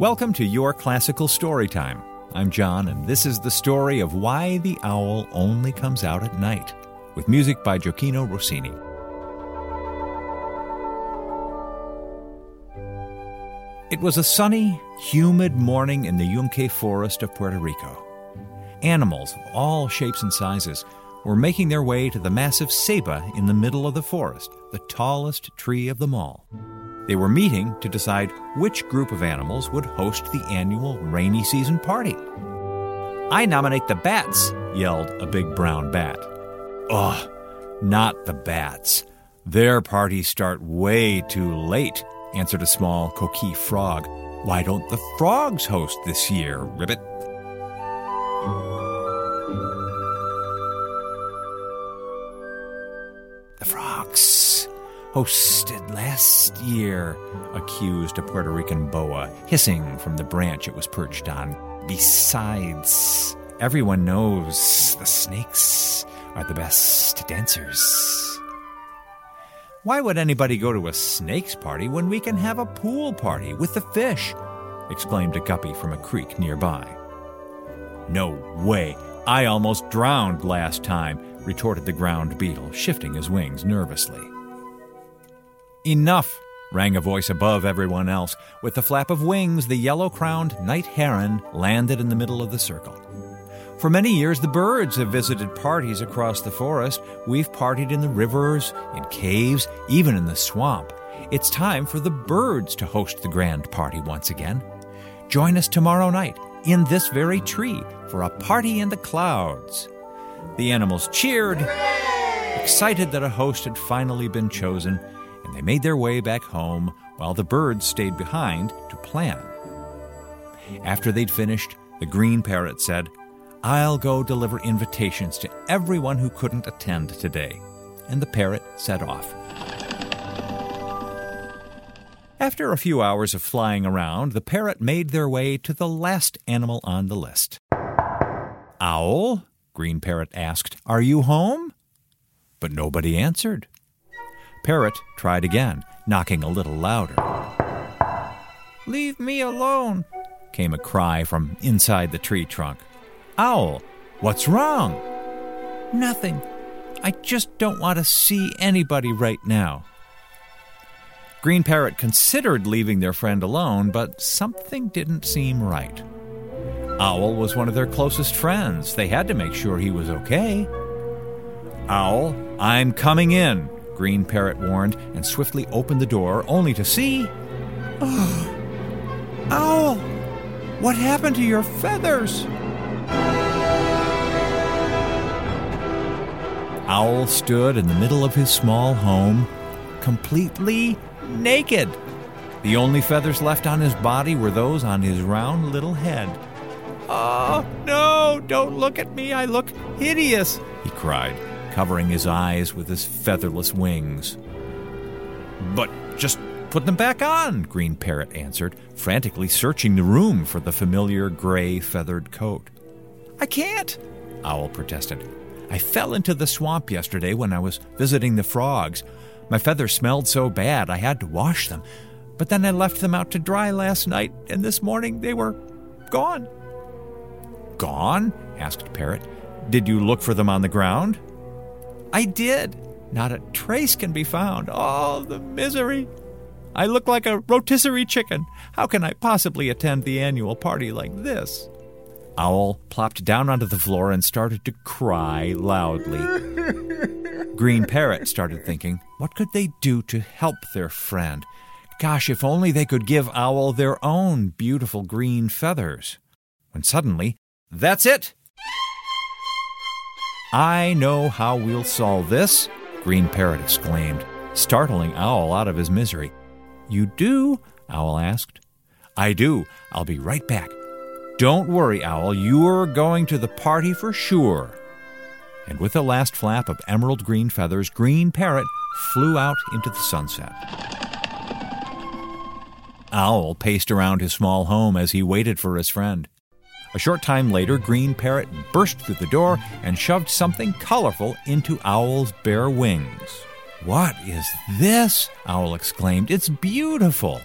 Welcome to Your Classical Storytime. I'm John, and this is the story of why the owl only comes out at night, with music by Gioachino Rossini. It was a sunny, humid morning in the Yunque forest of Puerto Rico. Animals of all shapes and sizes were making their way to the massive ceiba in the middle of the forest, the tallest tree of them all. They were meeting to decide which group of animals would host the annual rainy season party. I nominate the bats, yelled a big brown bat. Ugh, not the bats. Their parties start way too late, answered a small coqui frog. Why don't the frogs host this year, Ribbit? Hosted last year, accused a Puerto Rican boa, hissing from the branch it was perched on. Besides, everyone knows the snakes are the best dancers. Why would anybody go to a snake's party when we can have a pool party with the fish? exclaimed a guppy from a creek nearby. No way. I almost drowned last time, retorted the ground beetle, shifting his wings nervously. Enough! rang a voice above everyone else. With the flap of wings, the yellow crowned night heron landed in the middle of the circle. For many years, the birds have visited parties across the forest. We've partied in the rivers, in caves, even in the swamp. It's time for the birds to host the grand party once again. Join us tomorrow night in this very tree for a party in the clouds. The animals cheered, excited that a host had finally been chosen and they made their way back home while the birds stayed behind to plan. After they'd finished, the green parrot said, I'll go deliver invitations to everyone who couldn't attend today. And the parrot set off. After a few hours of flying around, the parrot made their way to the last animal on the list. Owl? Green Parrot asked, Are you home? But nobody answered. Parrot tried again, knocking a little louder. Leave me alone, came a cry from inside the tree trunk. Owl, what's wrong? Nothing. I just don't want to see anybody right now. Green Parrot considered leaving their friend alone, but something didn't seem right. Owl was one of their closest friends. They had to make sure he was okay. Owl, I'm coming in, Green Parrot warned, and swiftly opened the door, only to see. Oh, Owl! What happened to your feathers? Owl stood in the middle of his small home, completely naked. The only feathers left on his body were those on his round little head. Oh, no, don't look at me. I look hideous, he cried covering his eyes with his featherless wings. But just put them back on, Green Parrot answered, frantically searching the room for the familiar gray feathered coat. I can't, Owl protested. I fell into the swamp yesterday when I was visiting the frogs. My feathers smelled so bad I had to wash them, but then I left them out to dry last night, and this morning they were gone. Gone? asked Parrot. Did you look for them on the ground? I did. Not a trace can be found. Oh, the misery. I look like a rotisserie chicken. How can I possibly attend the annual party like this? Owl plopped down onto the floor and started to cry loudly. Green Parrot started thinking, what could they do to help their friend? Gosh, if only they could give Owl their own beautiful green feathers. When suddenly, that's it! I know how we'll solve this, Green Parrot exclaimed, startling Owl out of his misery. You do? Owl asked. I do. I'll be right back. Don't worry, Owl, you're going to the party for sure. And with a last flap of emerald green feathers, Green Parrot flew out into the sunset. Owl paced around his small home as he waited for his friend. A short time later, Green Parrot burst through the door and shoved something colorful into Owl's bare wings. What is this? Owl exclaimed. It's beautiful.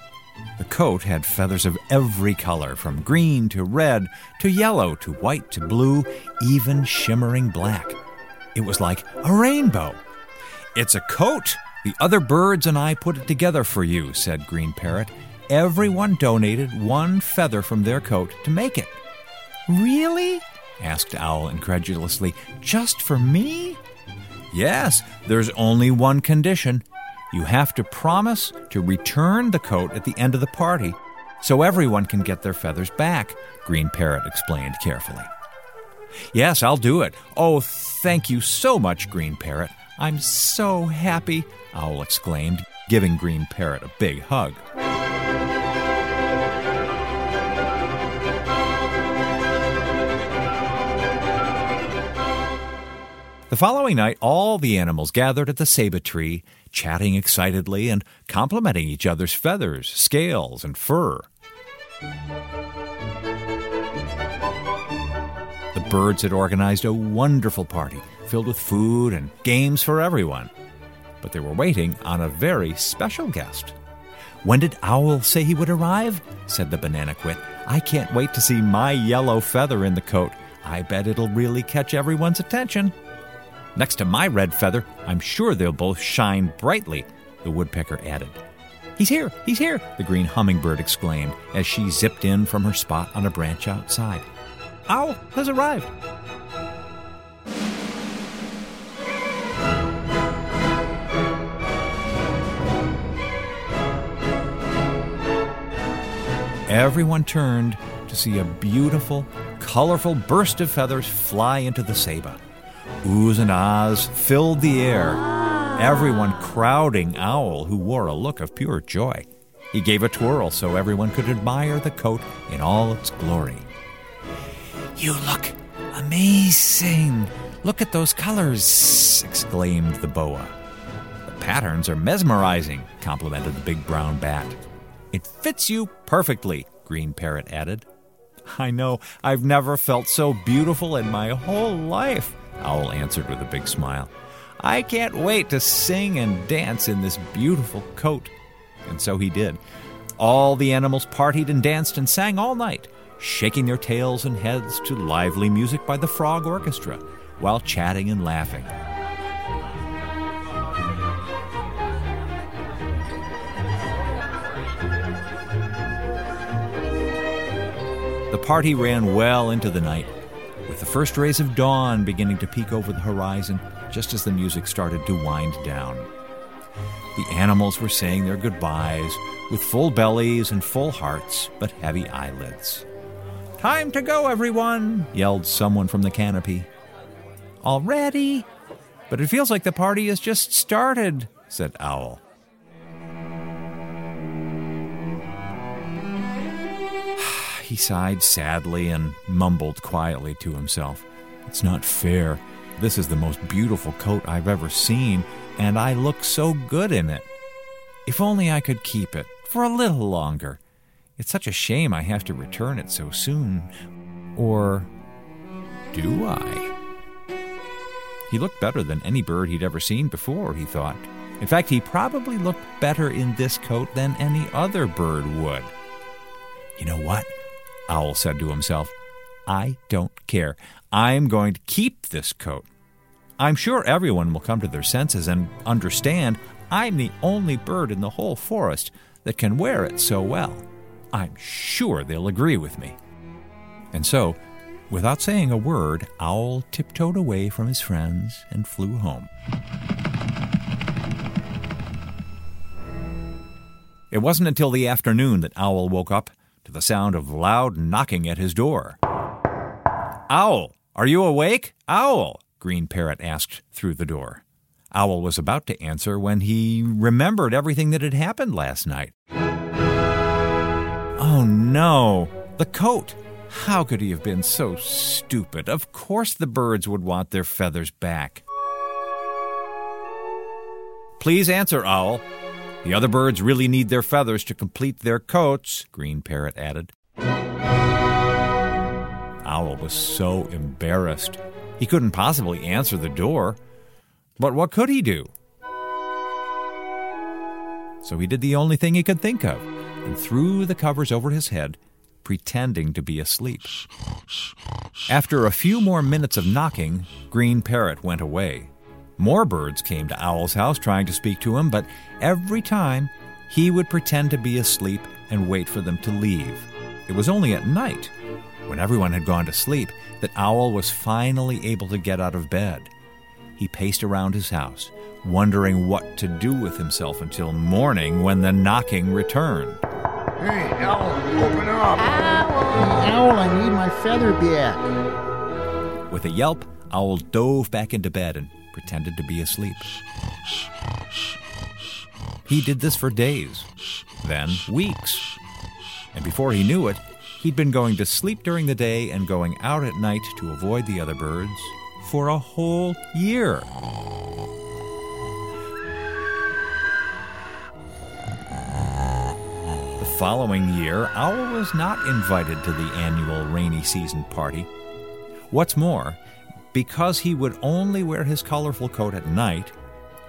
The coat had feathers of every color, from green to red to yellow to white to blue, even shimmering black. It was like a rainbow. It's a coat. The other birds and I put it together for you, said Green Parrot. Everyone donated one feather from their coat to make it. Really? asked Owl incredulously. Just for me? Yes, there's only one condition. You have to promise to return the coat at the end of the party so everyone can get their feathers back, Green Parrot explained carefully. Yes, I'll do it. Oh, thank you so much, Green Parrot. I'm so happy, Owl exclaimed, giving Green Parrot a big hug. The following night, all the animals gathered at the ceiba tree, chatting excitedly and complimenting each other's feathers, scales, and fur. The birds had organized a wonderful party filled with food and games for everyone. But they were waiting on a very special guest. When did Owl say he would arrive? said the banana quit. I can't wait to see my yellow feather in the coat. I bet it'll really catch everyone's attention. Next to my red feather, I'm sure they'll both shine brightly, the woodpecker added. He's here! He's here! the green hummingbird exclaimed as she zipped in from her spot on a branch outside. Owl has arrived! Everyone turned to see a beautiful, colorful burst of feathers fly into the ceiba. Oohs and ahs filled the air, ah. everyone crowding Owl, who wore a look of pure joy. He gave a twirl so everyone could admire the coat in all its glory. You look amazing! Look at those colors! exclaimed the boa. The patterns are mesmerizing, complimented the big brown bat. It fits you perfectly, Green Parrot added. I know, I've never felt so beautiful in my whole life, Owl answered with a big smile. I can't wait to sing and dance in this beautiful coat. And so he did. All the animals partied and danced and sang all night, shaking their tails and heads to lively music by the Frog Orchestra, while chatting and laughing. The party ran well into the night with the first rays of dawn beginning to peek over the horizon just as the music started to wind down. The animals were saying their goodbyes with full bellies and full hearts, but heavy eyelids. Time to go, everyone! yelled someone from the canopy. Already? But it feels like the party has just started, said Owl. He sighed sadly and mumbled quietly to himself. It's not fair. This is the most beautiful coat I've ever seen, and I look so good in it. If only I could keep it for a little longer. It's such a shame I have to return it so soon. Or do I? He looked better than any bird he'd ever seen before, he thought. In fact, he probably looked better in this coat than any other bird would. You know what? Owl said to himself. I don't care. I'm going to keep this coat. I'm sure everyone will come to their senses and understand I'm the only bird in the whole forest that can wear it so well. I'm sure they'll agree with me. And so, without saying a word, Owl tiptoed away from his friends and flew home. It wasn't until the afternoon that Owl woke up to the sound of loud knocking at his door. Owl, are you awake? Owl, Green Parrot asked through the door. Owl was about to answer when he remembered everything that had happened last night. Oh no, the coat! How could he have been so stupid? Of course the birds would want their feathers back. Please answer, Owl, the other birds really need their feathers to complete their coats, Green Parrot added. Owl was so embarrassed. He couldn't possibly answer the door. But what could he do? So he did the only thing he could think of. and threw the covers over his head, pretending to be asleep. After a few more minutes of knocking, Green Parrot went away. More birds came to Owl's house trying to speak to him, but every time he would pretend to be asleep and wait for them to leave. It was only at night, when everyone had gone to sleep, that Owl was finally able to get out of bed. He paced around his house, wondering what to do with himself until morning when the knocking returned. Hey, Owl, open up! Owl! Owl, I need my feather back. With a yelp, Owl dove back into bed and pretended to be asleep. He did this for days, then weeks. And before he knew it, he'd been going to sleep during the day and going out at night to avoid the other birds for a whole year. The following year, Owl was not invited to the annual rainy season party. What's more, because he would only wear his colorful coat at night,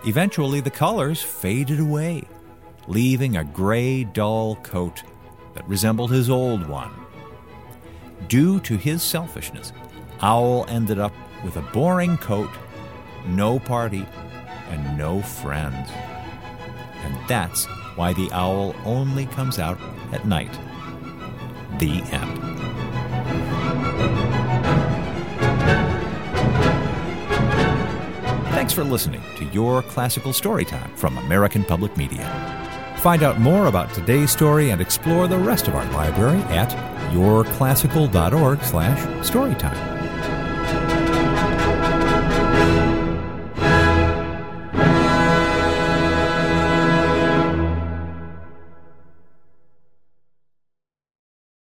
eventually the colors faded away, leaving a gray, dull coat that resembled his old one. Due to his selfishness, Owl ended up with a boring coat, no party, and no friends. And that's why the owl only comes out at night. The end. Thanks for listening to Your Classical Storytime from American Public Media. Find out more about today's story and explore the rest of our library at yourclassical.org/storytime.